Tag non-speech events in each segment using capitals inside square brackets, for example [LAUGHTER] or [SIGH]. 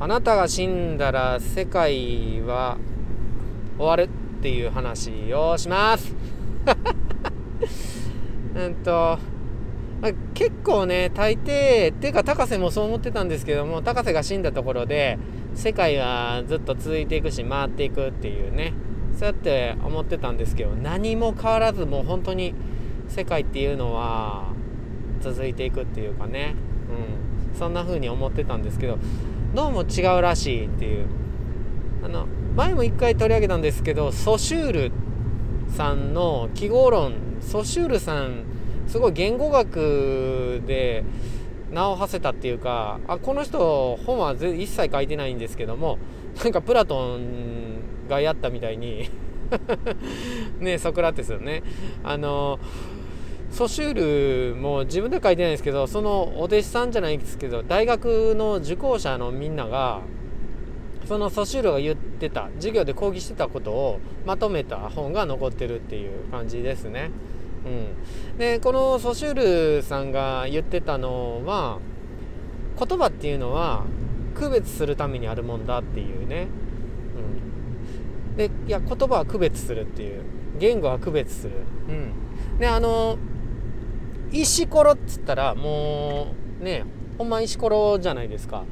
あなたが死んだら世界は終わるっていう話をします。[LAUGHS] うんと、ま、結構ね大抵っていうか高瀬もそう思ってたんですけども高瀬が死んだところで世界はずっと続いていくし回っていくっていうねそうやって思ってたんですけど何も変わらずもう本当に世界っていうのは続いていくっていうかね、うん、そんな風に思ってたんですけどどうも違うらしいっていう。あの前も一回取り上げたんですけどソシュールさんの記号論。ソシュールさんすごい言語学で名を馳せたっていうかあこの人本は一切書いてないんですけどもなんかプラトンがやったみたいに。[LAUGHS] ねソクラテスよね。あのソシュールも自分で書いてないんですけどそのお弟子さんじゃないんですけど大学の受講者のみんながそのソシュールが言ってた授業で講義してたことをまとめた本が残ってるっていう感じですね。うん、でこのソシュールさんが言ってたのは言葉っていうのは区別するためにあるもんだっていうね。うん、でいや言葉は区別するっていう言語は区別する。うん、であの石ころっつったらもうねほんま石ころじゃないですか。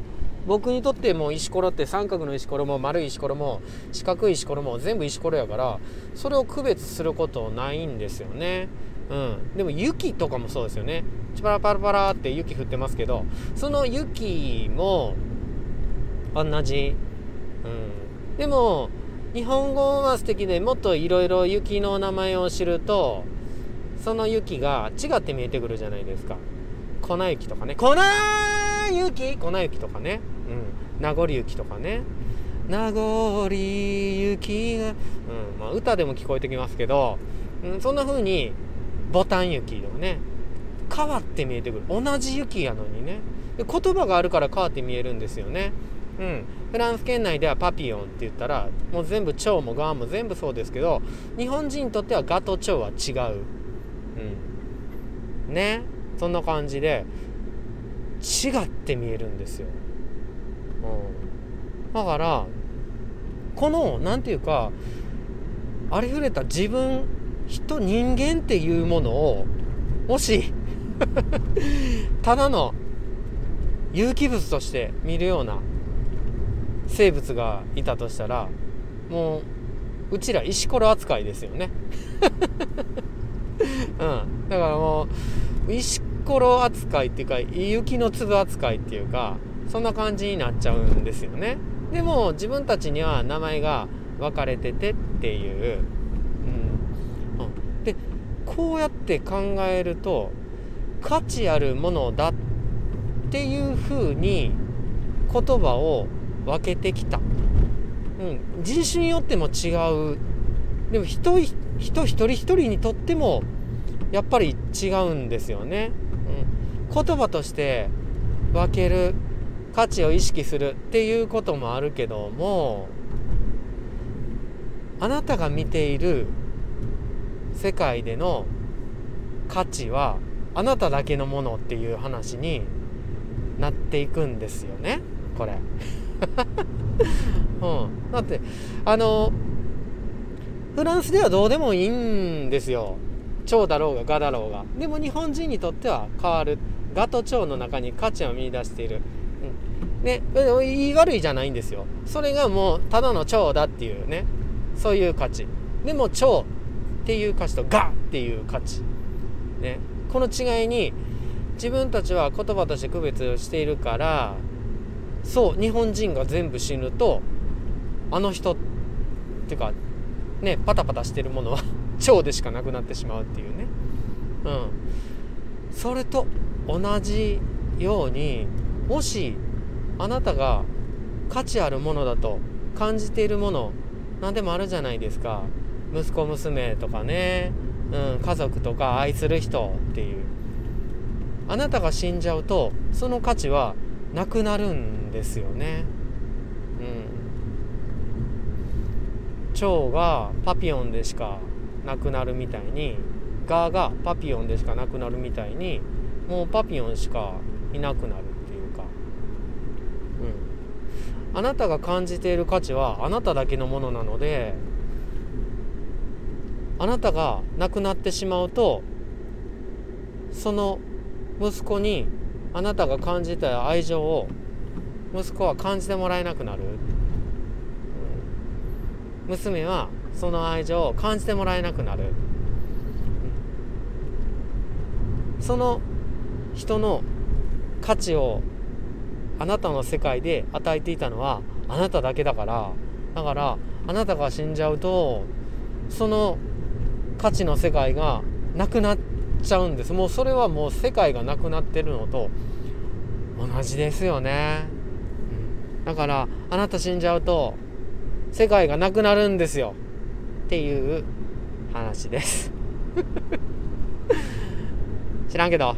僕にとっても石ころって三角の石ころも丸い石ころも四角い石ころも全部石ころやからそれを区別することないんですよね。うん。でも雪とかもそうですよね。チパラパラパラって雪降ってますけどその雪も同じ。うん。でも日本語は素敵でもっといろいろ雪の名前を知るとその雪が違って見えてくるじゃないですか。粉雪とかね。粉雪！粉雪！とかねうん名残雪！とかね名残雪！が、うんまあ、歌でも聞こえてきますけど、うん、そんな風にボタン雪！でもね変わって見えてくる同じ雪！やのにねで言葉があるから変わって見えるんですよねうん、フランス圏内ではパピオンって言ったらもう全部蝶もガーも全部そうですけど日本人にとってはガと蝶は違うね。そんな感じで違って見えるんですよ、うん、だからこの何て言うかありふれた自分人人間っていうものをもし [LAUGHS] ただの有機物として見るような生物がいたとしたらもううちら石ころ扱いですよね。[LAUGHS] うん。だからもう石ころ扱いっていうか雪の粒扱いっていうかそんな感じになっちゃうんですよね。でも自分たちには名前が分かれててっていう、うん、うん、でこうやって考えると価値あるものだっていうふうに言葉を分けてきた、うん、人種によっても違うでも人人一人一人にとってもやっぱり違うんですよね、うん、言葉として分ける価値を意識するっていうこともあるけどもあなたが見ている世界での価値はあなただけのものっていう話になっていくんですよね。これ。[LAUGHS] うん、だってあのフランスではどうでもいいんですよ。蝶だろうがガだろうが。でも日本人にとっては変わる。ガと蝶の中に価値を見出している、うん、ね。言い悪いじゃないんですよ。それがもうただの蝶だっていうね。そういう価値。でも蝶っていう価値とガっていう価値。ね。この違いに自分たちは言葉として区別しているからそう日本人が全部死ぬとあの人っていうかねパタパタしてるものは [LAUGHS] 腸でしかなくなってしまうっていうね。うん。それと同じようにもしあなたが価値あるものだと感じているもの何でもあるじゃないですか。息子娘とかね、うん、家族とか愛する人っていう。あなたが死んじゃうとその価値はなくなるんですよね。うん、蝶がパピオンでしかなくなるみたいにガがパピオンでしかなくなるみたいにもうパピオンしかいなくなるっていうか、うん。あなたが感じている価値はあなただけのものなのであなたが亡くなってしまうとその息子にあなたが感じた愛情を息子は感じてもらえなくなる、娘はその愛情を感じてもらえなくなる、その人の価値をあなたの世界で与えていたのはあなただけだから。だからあなたが死んじゃうとその価値の世界がなくなっちゃうんです。もうそれはもう世界がなくなってるのと同じですよね、だからあなた死んじゃうと世界がなくなるんですよ。っていう話です。知らんけど